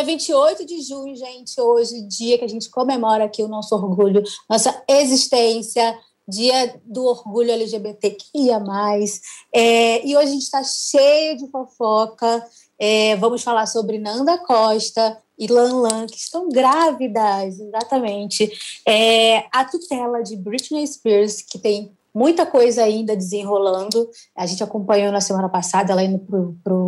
Dia 28 de junho, gente, hoje, dia que a gente comemora aqui o nosso orgulho, nossa existência, dia do orgulho LGBTQIA+. É, e hoje a gente está cheio de fofoca. É, vamos falar sobre Nanda Costa e Lan Lan, que estão grávidas, exatamente. É, a tutela de Britney Spears, que tem muita coisa ainda desenrolando. A gente acompanhou na semana passada, ela indo para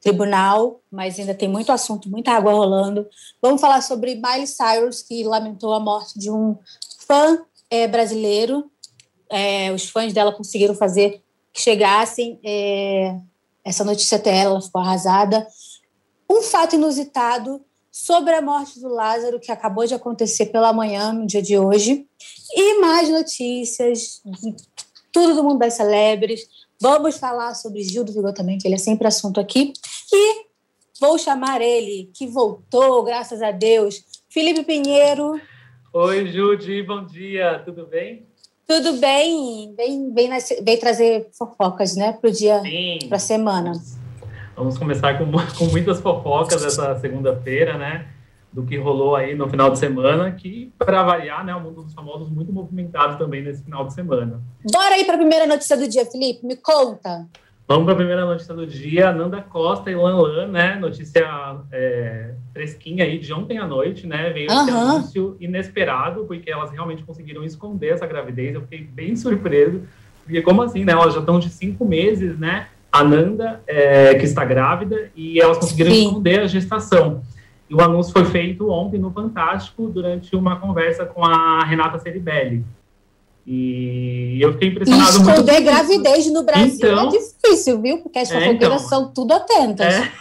tribunal, mas ainda tem muito assunto, muita água rolando. Vamos falar sobre Miley Cyrus, que lamentou a morte de um fã é, brasileiro. É, os fãs dela conseguiram fazer que chegassem é, essa notícia até ela, ela ficou arrasada. Um fato inusitado sobre a morte do Lázaro, que acabou de acontecer pela manhã, no dia de hoje. E mais notícias de tudo do mundo das celebres. Vamos falar sobre Gil do Vigor também, que ele é sempre assunto aqui. E vou chamar ele, que voltou, graças a Deus, Felipe Pinheiro. Oi, Judy, bom dia, tudo bem? Tudo bem, vem, vem, vem trazer fofocas, né, para o dia, para a semana. Vamos começar com, com muitas fofocas essa segunda-feira, né? Do que rolou aí no final de semana, que, para variar, né, o mundo dos famosos muito movimentado também nesse final de semana. Bora aí para a primeira notícia do dia, Felipe, me conta. Vamos para a primeira notícia do dia, Nanda Costa e Lan Lan, né? Notícia é, fresquinha aí de ontem à noite, né? Veio uhum. esse anúncio inesperado, porque elas realmente conseguiram esconder essa gravidez. Eu fiquei bem surpreso, porque como assim, né? Elas já estão de cinco meses, né? A Nanda, é, que está grávida, e elas conseguiram Sim. esconder a gestação. E o anúncio foi feito ontem no Fantástico, durante uma conversa com a Renata Ceribelli. E eu fiquei impressionado. E esconder gravidez no Brasil é então, é difícil, viu? Porque as fofoqueiras é, então, são tudo atentas. É,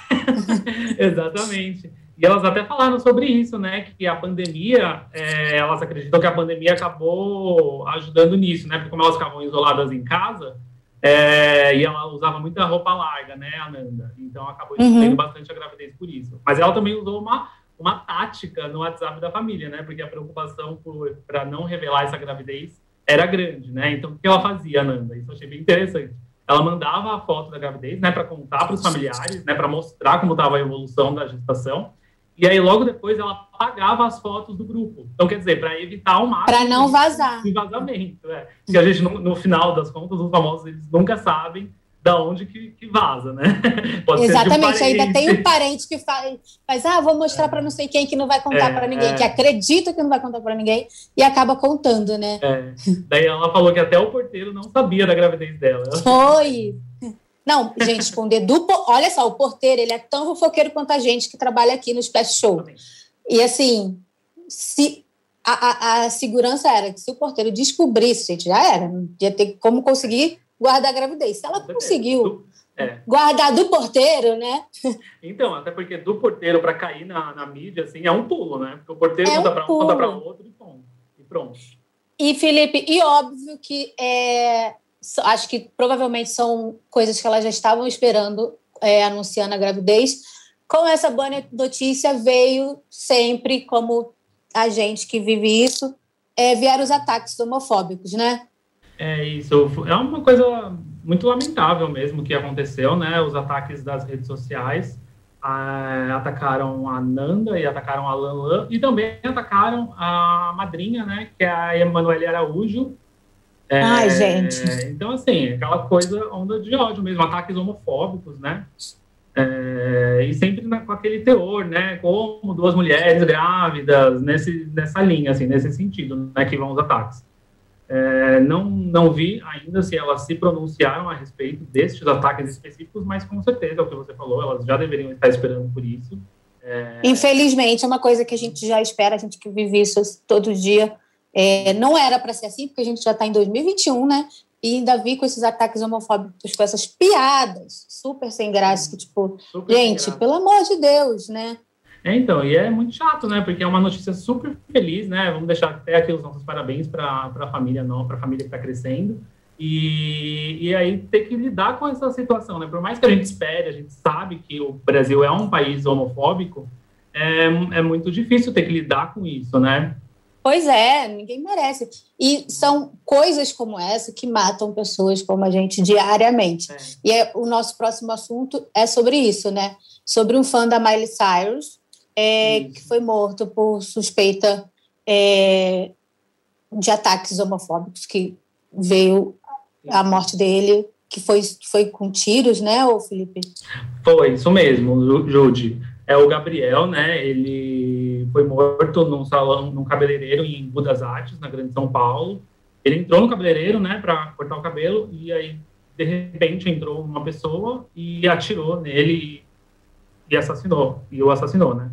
exatamente. E elas até falaram sobre isso, né? Que a pandemia, é, elas acreditam que a pandemia acabou ajudando nisso, né? Porque como elas ficavam isoladas em casa, é, e ela usava muita roupa larga, né, Ananda? Então acabou uhum. tendo bastante a gravidez por isso. Mas ela também usou uma, uma tática no WhatsApp da família, né? Porque a preocupação para não revelar essa gravidez era grande, né? Então, o que ela fazia, Nanda? Isso eu achei bem interessante. Ela mandava a foto da gravidez, né, para contar para os familiares, né, para mostrar como estava a evolução da gestação. E aí, logo depois, ela apagava as fotos do grupo. Então, quer dizer, para evitar o máximo... Para não vazar. De vazamento, é. Porque a gente, no, no, final das contas, os famosos, eles nunca sabem da onde que, que vaza, né? Pode Exatamente, um ainda tem um parente que faz, faz ah, vou mostrar é. para não sei quem que não vai contar é, para ninguém, é. que acredita que não vai contar para ninguém e acaba contando, né? É. Daí ela falou que até o porteiro não sabia da gravidez dela. Foi. Não, gente, esconder do. Olha só, o porteiro, ele é tão fofoqueiro quanto a gente que trabalha aqui no Splash Show. E assim, se a, a, a, segurança era que se o porteiro descobrisse, gente, já era, não ia ter como conseguir guardar a gravidez. Se ela conseguiu é. guardar do porteiro, né? Então, até porque do porteiro para cair na, na mídia, assim, é um pulo, né? Porque o porteiro é conta um para um, para outro e pronto. E pronto. E, Felipe, e óbvio que é, acho que provavelmente são coisas que elas já estavam esperando é, anunciando a gravidez. Com essa boa notícia veio sempre, como a gente que vive isso, é, vieram os ataques homofóbicos, né? É isso. É uma coisa muito lamentável mesmo que aconteceu, né? Os ataques das redes sociais ah, atacaram a Nanda e atacaram a Lanlan e também atacaram a madrinha, né? Que é a Emanuele Araújo. É, Ai, gente. Então, assim, aquela coisa, onda de ódio mesmo, ataques homofóbicos, né? É, e sempre na, com aquele teor, né? Como duas mulheres grávidas, nesse, nessa linha, assim, nesse sentido, né? Que vão os ataques. É, não, não vi ainda se elas se pronunciaram a respeito destes ataques específicos, mas com certeza, é o que você falou, elas já deveriam estar esperando por isso. É... Infelizmente, é uma coisa que a gente já espera, a gente que vive isso todo dia. É, não era para ser assim, porque a gente já está em 2021, né? E ainda vi com esses ataques homofóbicos, com essas piadas super sem graça, que, tipo, super gente, pelo amor de Deus, né? É, então, e é muito chato, né? Porque é uma notícia super feliz, né? Vamos deixar até aqui os nossos parabéns para a família não, para a família que está crescendo. E, e aí ter que lidar com essa situação, né? Por mais que a gente espere, a gente sabe que o Brasil é um país homofóbico, é, é muito difícil ter que lidar com isso, né? Pois é, ninguém merece. E são coisas como essa que matam pessoas como a gente diariamente. É. E é, o nosso próximo assunto é sobre isso, né? Sobre um fã da Miley Cyrus, é, que foi morto por suspeita é, de ataques homofóbicos, que veio a morte dele, que foi, foi com tiros, né, ô Felipe? Foi, isso mesmo, Jude. É o Gabriel, né? Ele foi morto num salão, num cabeleireiro em Budas Artes, na Grande São Paulo. Ele entrou no cabeleireiro, né, para cortar o cabelo, e aí, de repente, entrou uma pessoa e atirou nele e, assassinou, e o assassinou, né?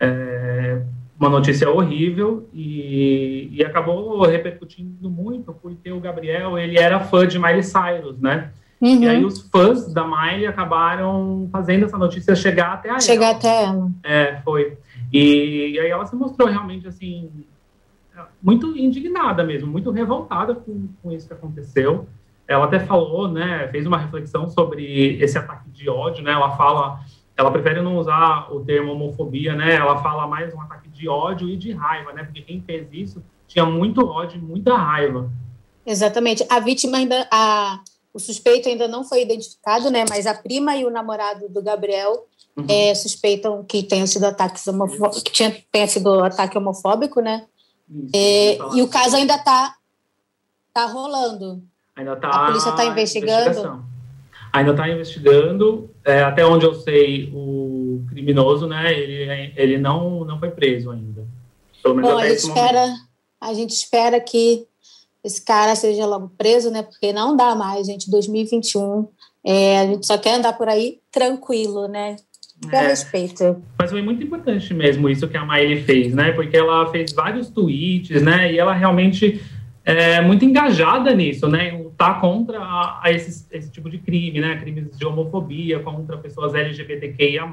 É, uma notícia horrível e, e, acabou repercutindo muito porque o Gabriel ele era fã de Miley Cyrus, né? Uhum. E aí os fãs da Miley acabaram fazendo essa notícia chegar até ela. Chegar até ela. É, foi. E, e, aí ela se mostrou realmente assim muito indignada mesmo, muito revoltada com, com isso que aconteceu. Ela até falou, né, fez uma reflexão sobre esse ataque de ódio, né? Ela fala ela prefere não usar o termo homofobia, né? Ela fala mais um ataque de ódio e de raiva, né? Porque quem fez isso tinha muito ódio e muita raiva. Exatamente. A vítima ainda, a, o suspeito ainda não foi identificado, né? Mas a prima e o namorado do Gabriel uhum. é, suspeitam que tenha sido ataques homofóbicos, que tinha, tenha sido ataque homofóbico, né? É, e o caso ainda está tá rolando. Ainda tá a polícia está investigando ainda está investigando. É, até onde eu sei, o criminoso, né, ele, ele não, não foi preso ainda. Bom, a gente, espera, a gente espera que esse cara seja logo preso, né, porque não dá mais, gente, 2021, é, a gente só quer andar por aí tranquilo, né, com é, respeito. Mas foi muito importante mesmo isso que a Miley fez, né, porque ela fez vários tweets, né, e ela realmente é muito engajada nisso, né, lutar contra a, a esse, esse, tipo de crime, né? Crimes de homofobia, contra pessoas LGBTQIA+.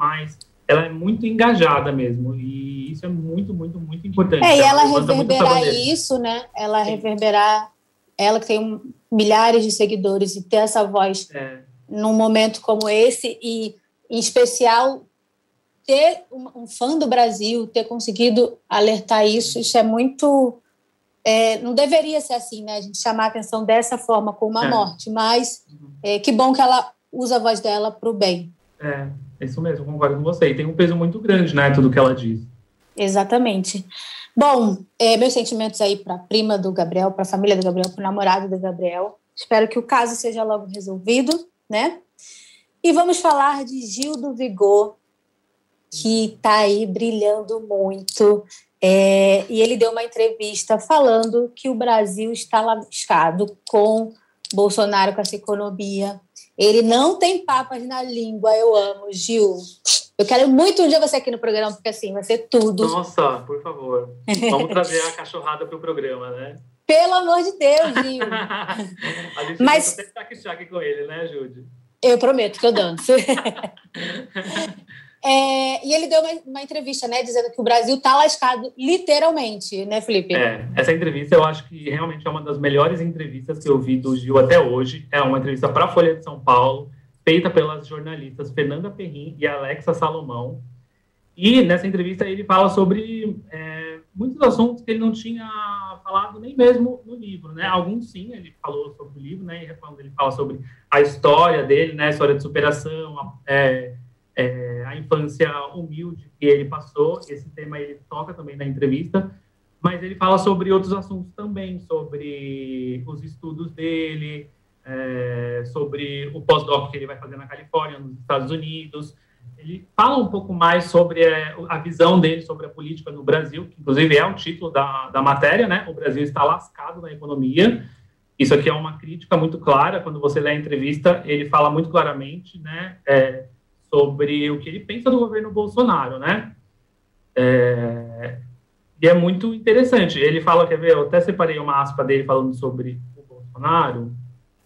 Ela é muito engajada mesmo, e isso é muito, muito, muito importante. É, e ela, ela reverberar isso, né? Ela Sim. reverberar, ela que tem um, milhares de seguidores, e ter essa voz é. num momento como esse, e em especial ter um, um fã do Brasil, ter conseguido alertar isso, isso é muito é, não deveria ser assim, né? A gente chamar a atenção dessa forma com uma é. morte, mas é, que bom que ela usa a voz dela para o bem. É, é, isso mesmo, concordo com você. E tem um peso muito grande, né? Tudo que ela diz. Exatamente. Bom, é, meus sentimentos aí para a prima do Gabriel, para a família do Gabriel, para o namorado do Gabriel. Espero que o caso seja logo resolvido, né? E vamos falar de Gil do Vigor, que está aí brilhando muito. É, e ele deu uma entrevista falando que o Brasil está lascado com Bolsonaro, com essa economia. Ele não tem papas na língua, eu amo, Gil. Eu quero muito um dia você aqui no programa, porque assim, vai ser tudo. Nossa, por favor. Vamos trazer a cachorrada para o programa, né? Pelo amor de Deus, Gil. a gente Mas... vai até aqui com ele, né, Júlio? Eu prometo que eu danço. É, e ele deu uma, uma, entrevista, né, dizendo que o Brasil está lascado, literalmente, né, Felipe? É, essa entrevista eu acho que realmente é uma das melhores entrevistas que eu vi do Gil até hoje. É uma entrevista para a Folha de São Paulo, feita pelas jornalistas Fernanda Perrin e Alexa Salomão. E nessa entrevista ele fala sobre é, muitos assuntos que ele não tinha falado nem mesmo no livro, né? Alguns sim, ele falou sobre o livro, né? E ele fala sobre a história dele, né? A história de superação, é, é, a infância humilde que ele passou. Esse tema ele toca também na entrevista, mas ele fala sobre outros assuntos também, sobre os estudos dele, é, sobre o pós-doc que ele vai fazer na Califórnia, nos Estados Unidos. Ele fala um pouco mais sobre é, a visão dele sobre a política no Brasil, que inclusive é o título da, da matéria, né? O Brasil está lascado na economia. Isso aqui é uma crítica muito clara. Quando você lê a entrevista, ele fala muito claramente, né? É, sobre o que ele pensa do governo Bolsonaro, né? É, e é muito interessante. Ele fala, quer ver, eu até separei uma aspa dele falando sobre o Bolsonaro.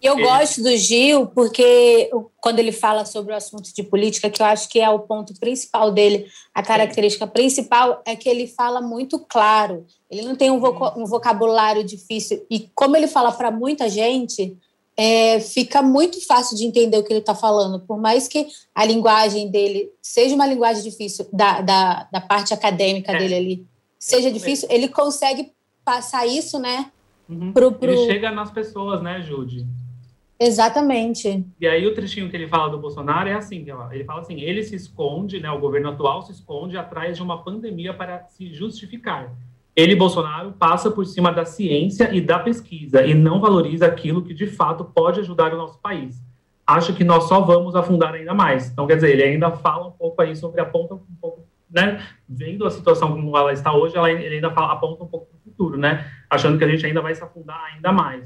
Eu ele... gosto do Gil porque quando ele fala sobre o assunto de política, que eu acho que é o ponto principal dele, a característica Sim. principal é que ele fala muito claro. Ele não tem um, um vocabulário difícil e como ele fala para muita gente, é, fica muito fácil de entender o que ele está falando, por mais que a linguagem dele seja uma linguagem difícil, da, da, da parte acadêmica é. dele ali, seja difícil, ele consegue passar isso, né? Uhum. Pro, pro... Ele chega nas pessoas, né, Jude? Exatamente. E aí o trechinho que ele fala do Bolsonaro é assim, ele fala assim, ele se esconde, né, o governo atual se esconde atrás de uma pandemia para se justificar. Ele, Bolsonaro, passa por cima da ciência e da pesquisa e não valoriza aquilo que de fato pode ajudar o nosso país. Acha que nós só vamos afundar ainda mais. Então, quer dizer, ele ainda fala um pouco aí sobre a ponta, um pouco, né, vendo a situação como ela está hoje, ela, ele ainda fala, aponta um pouco para o futuro, né, achando que a gente ainda vai se afundar ainda mais.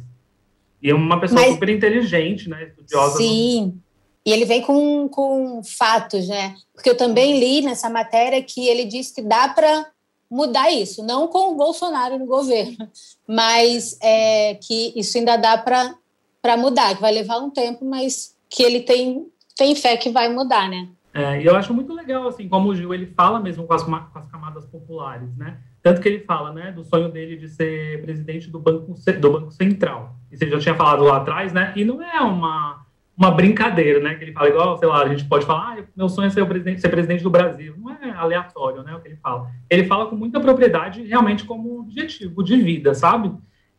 E é uma pessoa Mas, super inteligente, né? Estudiosa. Sim. E ele vem com, com fatos, né? Porque eu também li nessa matéria que ele disse que dá para mudar isso, não com o Bolsonaro no governo, mas é, que isso ainda dá para mudar, que vai levar um tempo, mas que ele tem, tem fé que vai mudar, né? É, e eu acho muito legal, assim, como o Gil, ele fala mesmo com as, com as camadas populares, né? Tanto que ele fala, né, do sonho dele de ser presidente do Banco, do banco Central. Isso ele já tinha falado lá atrás, né? E não é uma, uma brincadeira, né? Que ele fala igual, sei lá, a gente pode falar, ah, meu sonho é ser, presidente, ser presidente do Brasil. Não é aleatório, né? O que ele fala. Ele fala com muita propriedade, realmente como objetivo de vida, sabe?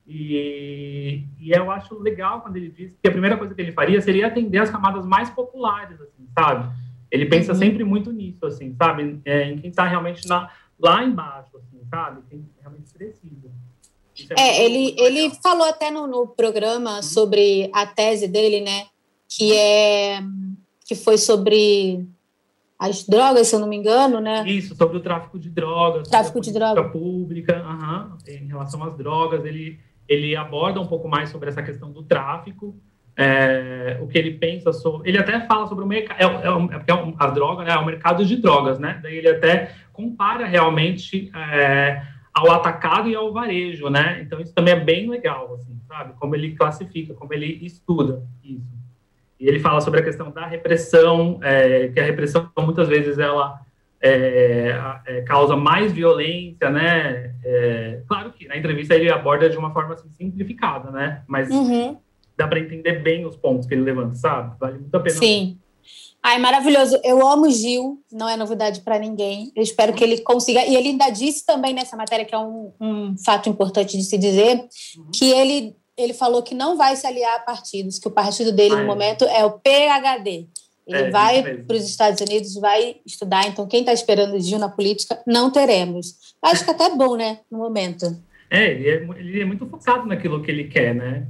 E, e eu acho legal quando ele diz que a primeira coisa que ele faria seria atender as camadas mais populares, assim, sabe? Ele pensa uhum. sempre muito nisso, assim, sabe? É, em quem está realmente na, lá embaixo, assim, sabe? Quem. É, é ele, ele falou até no, no programa uhum. sobre a tese dele, né? Que é que foi sobre as drogas, se eu não me engano, né? Isso, sobre o tráfico de drogas, tráfico de drogas pública, uhum, em relação às drogas, ele ele aborda um pouco mais sobre essa questão do tráfico, é, o que ele pensa sobre. Ele até fala sobre o mercado. É, é, é, a droga, né? É o mercado de drogas, né? Daí ele até compara realmente é, ao atacado e ao varejo, né? Então isso também é bem legal, assim, sabe? Como ele classifica, como ele estuda isso. E ele fala sobre a questão da repressão, é, que a repressão muitas vezes ela é, é, causa mais violência, né? É, claro que na entrevista ele aborda de uma forma assim, simplificada, né? Mas uhum. dá para entender bem os pontos que ele levanta, sabe? Vale muito a pena. Sim. Ai, maravilhoso. Eu amo Gil, não é novidade para ninguém. Eu espero que ele consiga. E ele ainda disse também nessa matéria, que é um, um fato importante de se dizer, uhum. que ele, ele falou que não vai se aliar a partidos, que o partido dele Ai. no momento é o PHD. Ele é, vai para os Estados Unidos, vai estudar. Então, quem está esperando Gil na política, não teremos. Acho que até é bom, né, no momento. É, ele é, ele é muito focado naquilo que ele quer, né?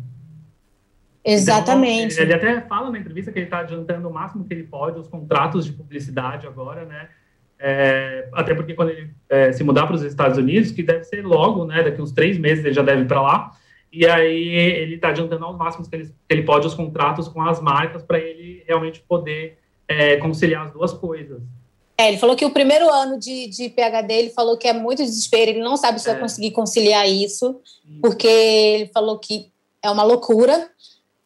Exatamente. Então, ele até fala na entrevista que ele está adiantando o máximo que ele pode os contratos de publicidade agora, né? É, até porque quando ele é, se mudar para os Estados Unidos, que deve ser logo, né? Daqui uns três meses ele já deve ir para lá. E aí ele está adiantando ao máximo que ele, que ele, pode os contratos com as marcas para ele realmente poder é, conciliar as duas coisas. É, ele falou que o primeiro ano de, de PHD, ele falou que é muito desespero, ele não sabe se vai é. conseguir conciliar isso, porque ele falou que é uma loucura,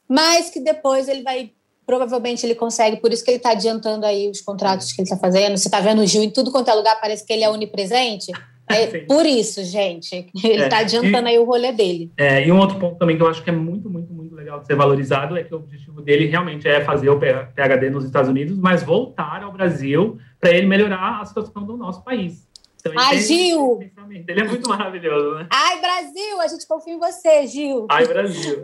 mas que depois ele vai provavelmente ele consegue, por isso que ele está adiantando aí os contratos que ele está fazendo. Você está vendo o Gil em tudo quanto é lugar, parece que ele é onipresente. É por isso, gente. Ele está é, adiantando e, aí o rolê dele. É, e um outro ponto também que eu acho que é muito, muito, muito legal de ser valorizado é que o objetivo dele realmente é fazer o PHD nos Estados Unidos, mas voltar ao Brasil para ele melhorar a situação do nosso país. Então, Ai, Gil! Ele é muito maravilhoso, né? Ai, Brasil! A gente confia em você, Gil. Ai, Brasil.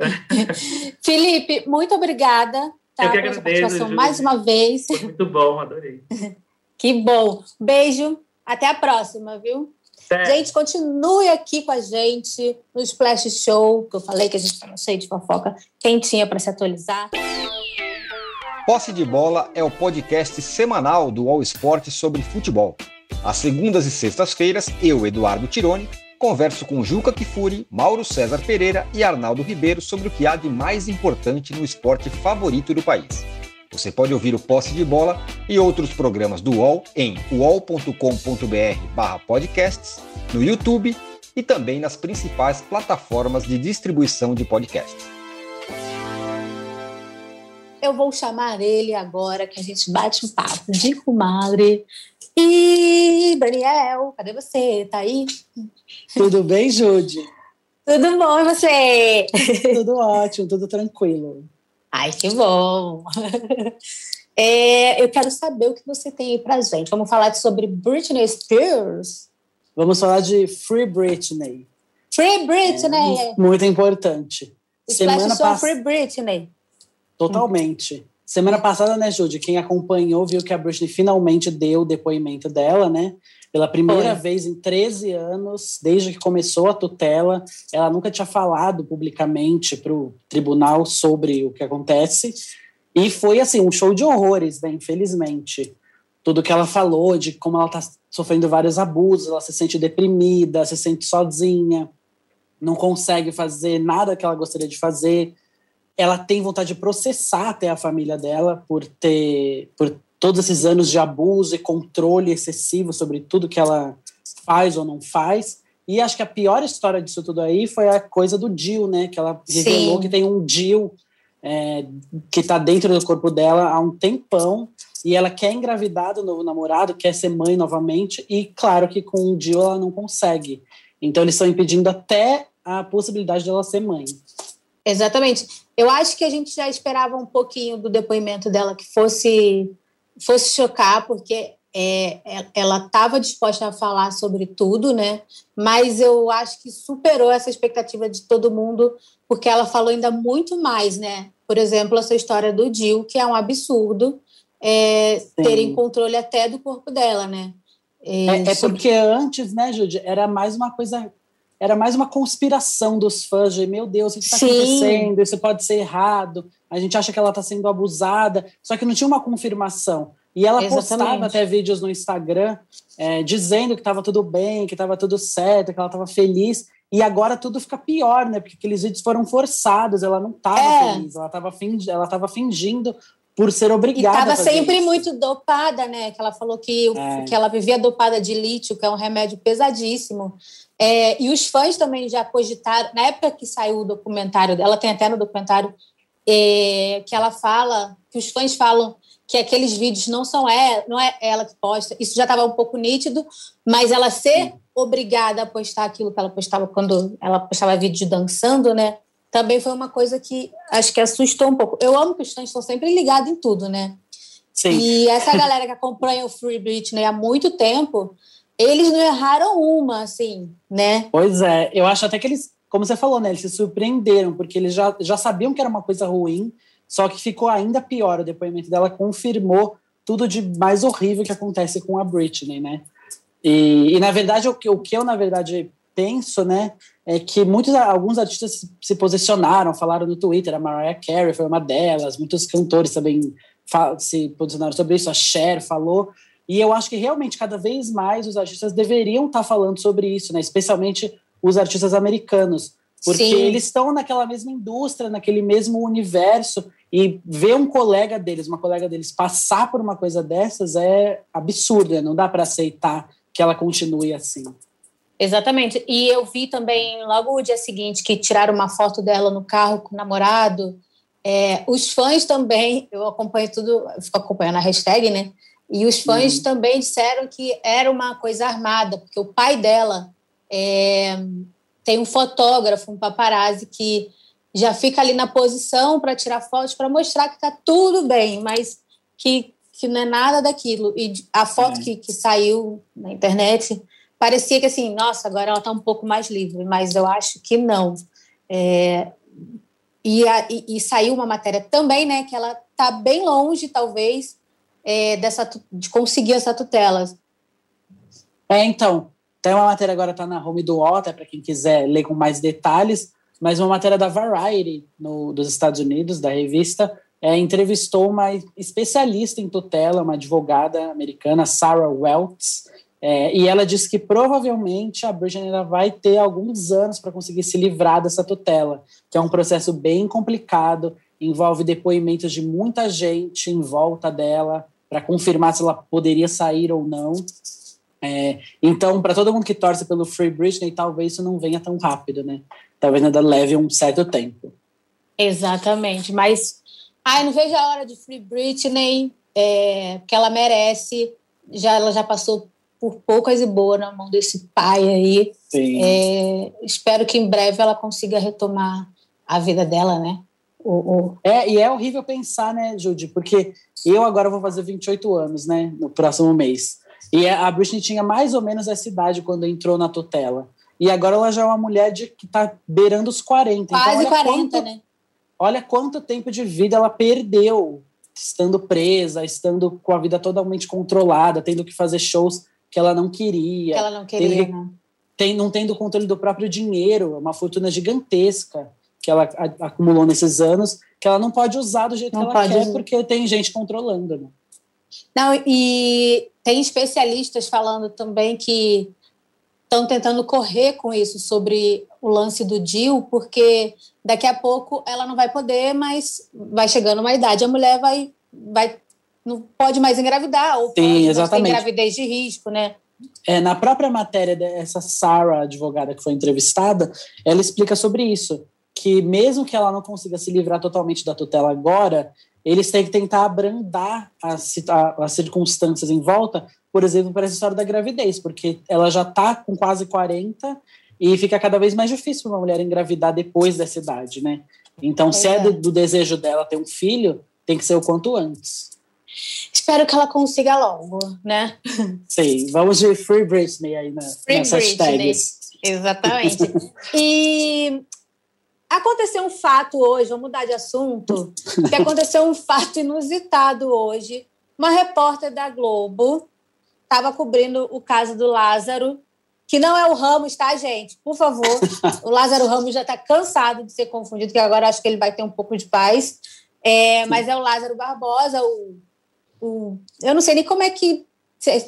Felipe, muito obrigada tá, Eu que agradeço, participação mais uma vez. Foi muito bom, adorei. que bom. Beijo. Até a próxima, viu? Certo. Gente, continue aqui com a gente no Splash Show, que eu falei que a gente estava cheio de fofoca, quentinha para se atualizar. Posse de Bola é o podcast semanal do All Sport sobre futebol. Às segundas e sextas-feiras, eu, Eduardo Tironi, converso com Juca Kifuri, Mauro César Pereira e Arnaldo Ribeiro sobre o que há de mais importante no esporte favorito do país. Você pode ouvir o Posse de Bola e outros programas do UOL em uol.com.br/podcasts, no YouTube e também nas principais plataformas de distribuição de podcasts. Eu vou chamar ele agora que a gente bate um papo de comadre e Daniel, cadê você? Tá aí? Tudo bem, Jude? Tudo bom e você? Tudo ótimo, tudo tranquilo. Ai, que bom! É, eu quero saber o que você tem aí pra gente. Vamos falar sobre Britney Spears? Vamos falar de Free Britney. Free Britney! É, muito importante. Semana passada. Free Britney. Totalmente. Semana passada, né, Judy, quem acompanhou viu que a Britney finalmente deu o depoimento dela, né? Pela primeira Foi. vez em 13 anos, desde que começou a tutela, ela nunca tinha falado publicamente para o tribunal sobre o que acontece. E foi, assim, um show de horrores, né, infelizmente. Tudo que ela falou, de como ela está sofrendo vários abusos, ela se sente deprimida, se sente sozinha, não consegue fazer nada que ela gostaria de fazer ela tem vontade de processar até a família dela por ter por todos esses anos de abuso e controle excessivo sobre tudo que ela faz ou não faz. E acho que a pior história disso tudo aí foi a coisa do Jill, né? Que ela revelou Sim. que tem um Jill é, que está dentro do corpo dela há um tempão e ela quer engravidar do novo namorado, quer ser mãe novamente e claro que com o Jill ela não consegue. Então eles estão impedindo até a possibilidade dela ser mãe. Exatamente. Eu acho que a gente já esperava um pouquinho do depoimento dela que fosse, fosse chocar, porque é, é ela estava disposta a falar sobre tudo, né? Mas eu acho que superou essa expectativa de todo mundo, porque ela falou ainda muito mais, né? Por exemplo, essa história do Dil, que é um absurdo é, terem controle até do corpo dela, né? É, é, é porque antes, né, Judy, era mais uma coisa era mais uma conspiração dos fãs de meu Deus, o que está acontecendo? Isso pode ser errado. A gente acha que ela está sendo abusada, só que não tinha uma confirmação. E ela Exatamente. postava até vídeos no Instagram é, dizendo que estava tudo bem, que estava tudo certo, que ela estava feliz. E agora tudo fica pior, né? Porque aqueles vídeos foram forçados, ela não estava é. feliz, ela estava fingindo, ela fingindo por ser obrigada. E estava sempre isso. muito dopada, né? Que ela falou que, é. que ela vivia dopada de lítio, que é um remédio pesadíssimo. É, e os fãs também já cogitaram, na época que saiu o documentário, ela tem até no documentário é, que ela fala, que os fãs falam que aqueles vídeos não são ela, não é ela que posta. Isso já estava um pouco nítido, mas ela ser obrigada a postar aquilo que ela postava quando ela postava vídeo dançando, né? Também foi uma coisa que acho que assustou um pouco. Eu amo que os fãs estão sempre ligados em tudo, né? Sim. E essa galera que acompanha o Free Britney há muito tempo eles não erraram uma, assim, né? Pois é, eu acho até que eles, como você falou, né? Eles se surpreenderam, porque eles já, já sabiam que era uma coisa ruim, só que ficou ainda pior. O depoimento dela confirmou tudo de mais horrível que acontece com a Britney, né? E, e na verdade, o que, o que eu, na verdade, penso, né, é que muitos, alguns artistas se posicionaram, falaram no Twitter, a Mariah Carey foi uma delas, muitos cantores também se posicionaram sobre isso, a Cher falou, e eu acho que realmente cada vez mais os artistas deveriam estar tá falando sobre isso, né? Especialmente os artistas americanos, porque Sim. eles estão naquela mesma indústria, naquele mesmo universo e ver um colega deles, uma colega deles passar por uma coisa dessas é absurdo, né? não dá para aceitar que ela continue assim. Exatamente. E eu vi também logo o dia seguinte que tiraram uma foto dela no carro com o namorado. É, os fãs também, eu acompanho tudo, fico acompanhando a hashtag, né? E os fãs uhum. também disseram que era uma coisa armada, porque o pai dela é, tem um fotógrafo, um paparazzi, que já fica ali na posição para tirar fotos, para mostrar que está tudo bem, mas que, que não é nada daquilo. E a foto é. que, que saiu na internet parecia que assim, nossa, agora ela está um pouco mais livre, mas eu acho que não. É, e, a, e, e, saiu uma matéria também, né, que ela está bem longe, talvez, é, dessa, de conseguir essa tutela. É, então, tem uma matéria agora está na home do Ota, para quem quiser ler com mais detalhes, mas uma matéria da Variety, no, dos Estados Unidos, da revista, é, entrevistou uma especialista em tutela, uma advogada americana, Sarah Welts, é, e ela disse que provavelmente a Britney ainda vai ter alguns anos para conseguir se livrar dessa tutela, que é um processo bem complicado, envolve depoimentos de muita gente em volta dela, para confirmar se ela poderia sair ou não. É, então, para todo mundo que torce pelo Free Britney, talvez isso não venha tão rápido, né? Talvez ainda leve um certo tempo. Exatamente, mas ai, não vejo a hora de Free Britney, é, que ela merece. Já ela já passou por poucas e boas na mão desse pai aí. É, espero que em breve ela consiga retomar a vida dela, né? O, o... É, e é horrível pensar, né, Judy? Porque eu agora vou fazer 28 anos, né, no próximo mês. E a Britney tinha mais ou menos essa idade quando entrou na tutela. E agora ela já é uma mulher de, que está beirando os 40. Quase então, 40, quanto, né? olha quanto tempo de vida ela perdeu estando presa, estando com a vida totalmente controlada, tendo que fazer shows que ela não queria. Que ela não queria, que, né? tem, não tendo controle do próprio dinheiro, uma fortuna gigantesca que ela a, acumulou nesses anos, que ela não pode usar do jeito não que ela quer, usar. porque tem gente controlando. Né? Não, e tem especialistas falando também que estão tentando correr com isso sobre o lance do DIL, porque daqui a pouco ela não vai poder, mas vai chegando uma idade, a mulher vai, vai não pode mais engravidar, ou Sim, pode, exatamente. tem gravidez de risco, né? É, na própria matéria dessa Sarah, advogada que foi entrevistada, ela explica sobre isso, que mesmo que ela não consiga se livrar totalmente da tutela agora, eles têm que tentar abrandar as, as circunstâncias em volta, por exemplo, para essa história da gravidez, porque ela já está com quase 40 e fica cada vez mais difícil para uma mulher engravidar depois dessa idade, né? Então, é. se é do, do desejo dela ter um filho, tem que ser o quanto antes. Espero que ela consiga logo, né? Sim, vamos de Free Britney aí na, free nas Britney. Exatamente. e aconteceu um fato hoje, vamos mudar de assunto, que aconteceu um fato inusitado hoje. Uma repórter da Globo estava cobrindo o caso do Lázaro, que não é o Ramos, tá, gente? Por favor. O Lázaro Ramos já está cansado de ser confundido, que agora acho que ele vai ter um pouco de paz. É, mas é o Lázaro Barbosa, o o, eu não sei nem como é que.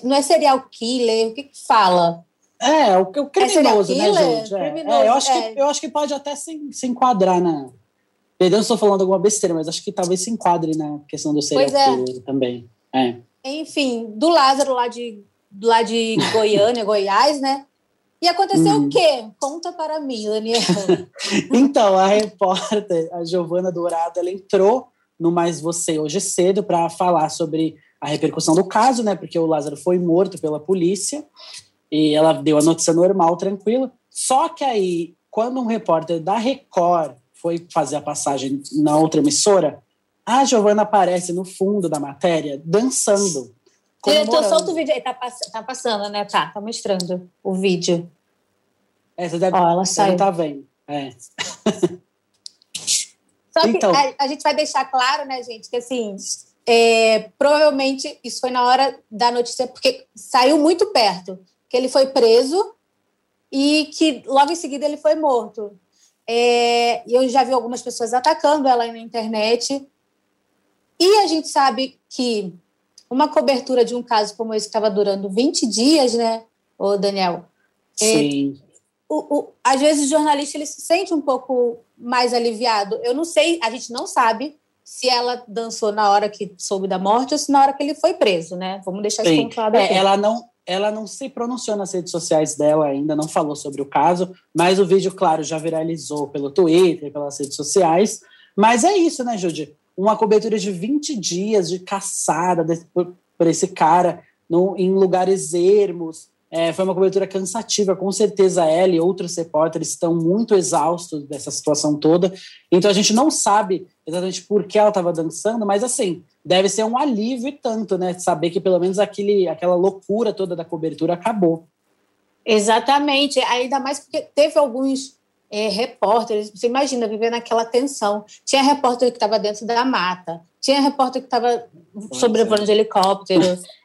Não é serial killer, o que, que fala? É, o, o criminoso, é né, gente? É, é, eu, acho que, é. eu acho que pode até se, se enquadrar na. Perdão se estou falando alguma besteira, mas acho que talvez se enquadre na questão do serial é. killer também. É. Enfim, do Lázaro lá de, lá de Goiânia, Goiás, né? E aconteceu hum. o quê? Conta para mim, Daniel. então, a repórter, a Giovana Dourado, ela entrou no Mais Você hoje cedo para falar sobre a repercussão do caso, né? Porque o Lázaro foi morto pela polícia e ela deu a notícia normal, tranquila. Só que aí, quando um repórter da Record foi fazer a passagem na outra emissora, a Giovana aparece no fundo da matéria dançando. Diretor, solta o vídeo aí, tá, pass tá, passando, né? Tá, tá mostrando o vídeo. É, você deve, Ó, ela saiu. tá vendo. É. Só que então. a, a, gente vai deixar claro, né, gente, que assim, é, provavelmente isso foi na hora da notícia, porque saiu muito perto, que ele foi preso e que logo em seguida ele foi morto. É, eu já vi algumas pessoas atacando ela na internet. E a gente sabe que uma cobertura de um caso como esse que estava durando 20 dias, né, o Daniel? É, Sim. É, o, o, às vezes o jornalista ele se sente um pouco mais aliviado. Eu não sei, a gente não sabe se ela dançou na hora que soube da morte ou se na hora que ele foi preso, né? Vamos deixar Sim. isso claro é, ela não ela não se pronunciou nas redes sociais dela ainda, não falou sobre o caso, mas o vídeo, claro, já viralizou pelo Twitter, pelas redes sociais. Mas é isso, né, Judy? Uma cobertura de 20 dias de caçada de, por, por, esse cara no, em lugares ermos, é, foi uma cobertura cansativa, com certeza ela e outros repórteres estão muito exaustos dessa situação toda. Então a gente não sabe exatamente por que ela estava dançando, mas assim, deve ser um alívio e tanto, né? Saber que pelo menos aquele, aquela loucura toda da cobertura acabou. Exatamente, ainda mais porque teve alguns é, repórteres, você imagina viver naquela tensão. Tinha repórter que estava dentro da mata, tinha repórter que estava sobrevoando de helicóptero.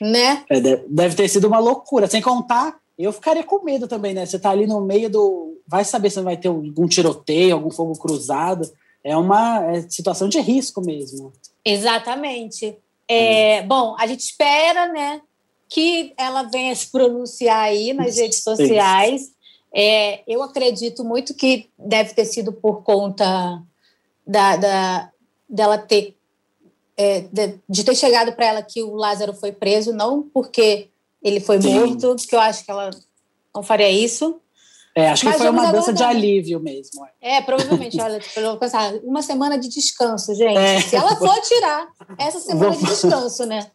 Né? É, deve ter sido uma loucura. Sem contar, eu ficaria com medo também, né? Você tá ali no meio do. Vai saber se vai ter algum tiroteio, algum fogo cruzado. É uma é situação de risco mesmo. Exatamente. É. Bom, a gente espera, né, que ela venha se pronunciar aí nas redes sociais. É, eu acredito muito que deve ter sido por conta da, da dela ter é, de, de, ter chegado para ela que o Lázaro foi preso, não porque ele foi Sim. morto, que eu acho que ela não faria isso. É, acho que foi uma dança de alívio mesmo. É, é provavelmente. Olha, tipo, eu pensar, uma semana de descanso, gente. É. Se ela for tirar essa semana vou... de descanso, né?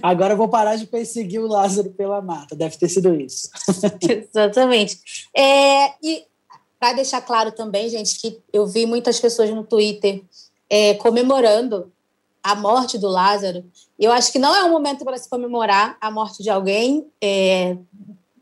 Agora eu vou parar de perseguir o Lázaro pela mata. Deve ter sido isso. Exatamente. É, e para deixar claro também, gente, que eu vi muitas pessoas no Twitter é, comemorando a morte do Lázaro, eu acho que não é um momento para se comemorar a morte de alguém, é,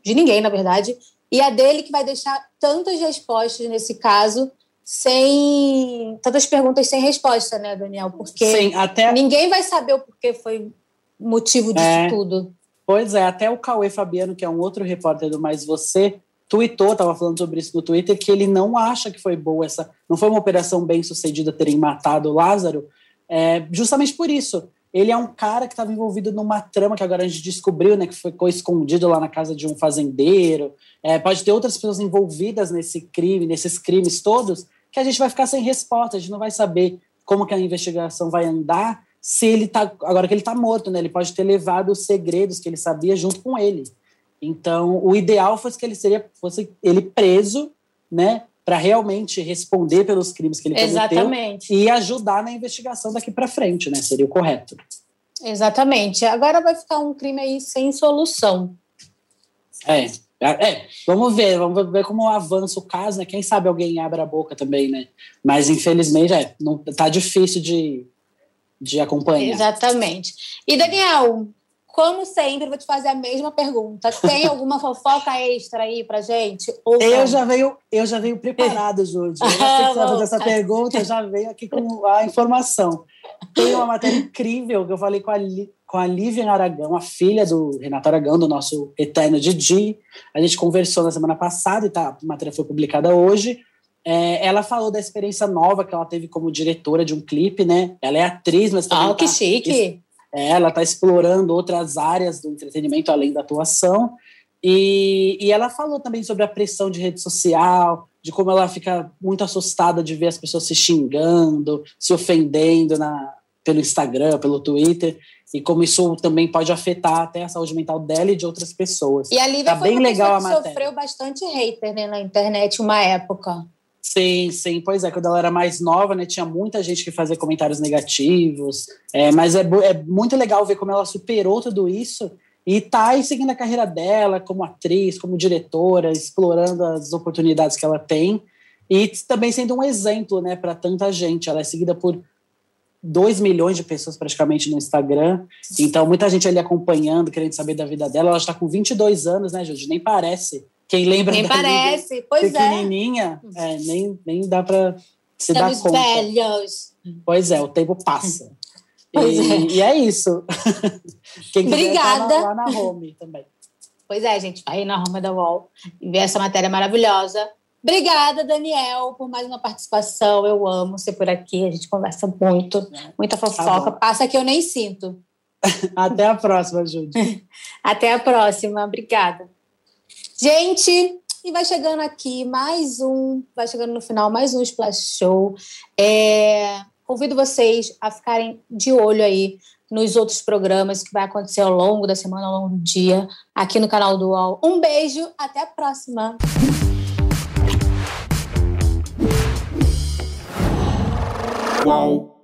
de ninguém, na verdade, e é dele que vai deixar tantas respostas nesse caso, sem tantas perguntas sem resposta, né, Daniel? Porque Sim, até... ninguém vai saber o porquê foi motivo disso é, tudo. Pois é, até o Cauê Fabiano, que é um outro repórter do Mais Você, tweetou, estava falando sobre isso no Twitter, que ele não acha que foi boa essa, não foi uma operação bem sucedida terem matado o Lázaro, é, justamente por isso. Ele é um cara que estava envolvido numa trama que agora a gente descobriu, né, que ficou escondido lá na casa de um fazendeiro. É, pode ter outras pessoas envolvidas nesse crime, nesses crimes todos, que a gente vai ficar sem resposta, a gente não vai saber como que a investigação vai andar se ele tá agora que ele está morto, né? Ele pode ter levado os segredos que ele sabia junto com ele. Então, o ideal fosse que ele seria fosse ele preso, né, para realmente responder pelos crimes que ele Exatamente. cometeu e ajudar na investigação daqui para frente, né? Seria o correto. Exatamente. Agora vai ficar um crime aí sem solução. É, é, vamos ver, vamos ver como avança o caso, né? Quem sabe alguém abre a boca também, né? Mas infelizmente é, não tá difícil de, de acompanhar. Exatamente. E Daniel, como sempre, vou te fazer a mesma pergunta. Tem alguma fofoca extra aí pra gente? Ou eu já venho, eu já venho preparado, Júlia. Eu já sei que essa pergunta, eu já venho aqui com a informação. Tem uma matéria incrível que eu falei com a, com a Lívia Aragão, a filha do Renato Aragão, do nosso eterno Didi. A gente conversou na semana passada e tá, a matéria foi publicada hoje. É, ela falou da experiência nova que ela teve como diretora de um clipe, né? Ela é atriz, mas também. Ah, que tá, chique! É, ela está explorando outras áreas do entretenimento além da atuação. E, e ela falou também sobre a pressão de rede social, de como ela fica muito assustada de ver as pessoas se xingando, se ofendendo na, pelo Instagram, pelo Twitter, e como isso também pode afetar até a saúde mental dela e de outras pessoas. E a Lívia tá foi bem legal a matéria. sofreu bastante hater né, na internet uma época. Sim, sim, pois é, quando ela era mais nova, né, tinha muita gente que fazia comentários negativos, é, mas é, é muito legal ver como ela superou tudo isso e tá aí seguindo a carreira dela como atriz, como diretora, explorando as oportunidades que ela tem e também sendo um exemplo, né, para tanta gente. Ela é seguida por 2 milhões de pessoas praticamente no Instagram, então muita gente ali acompanhando, querendo saber da vida dela. Ela está com 22 anos, né, Júlio? Nem parece. Quem lembra nem parece, pois é. pequenininha, é. é. nem, nem dá para se Estamos dar conta. velhos. Pois é, o tempo passa. E é. e, é. isso. Quem Obrigada. Tá lá na home também. Pois é, gente, vai na Roma da UOL e ver essa matéria maravilhosa. Obrigada, Daniel, por mais uma participação. Eu amo ser por aqui. A gente conversa muito, é. muita tá fofoca. Tá Passa que eu nem sinto. Até a próxima, Júlia. Até a próxima. Obrigada. Gente, e vai chegando aqui mais um, vai chegando no final mais um Splash Show. É, convido vocês a ficarem de olho aí nos outros programas que vai acontecer ao longo da semana, ao longo do dia, aqui no canal do UOL. Um beijo, até a próxima! Uau.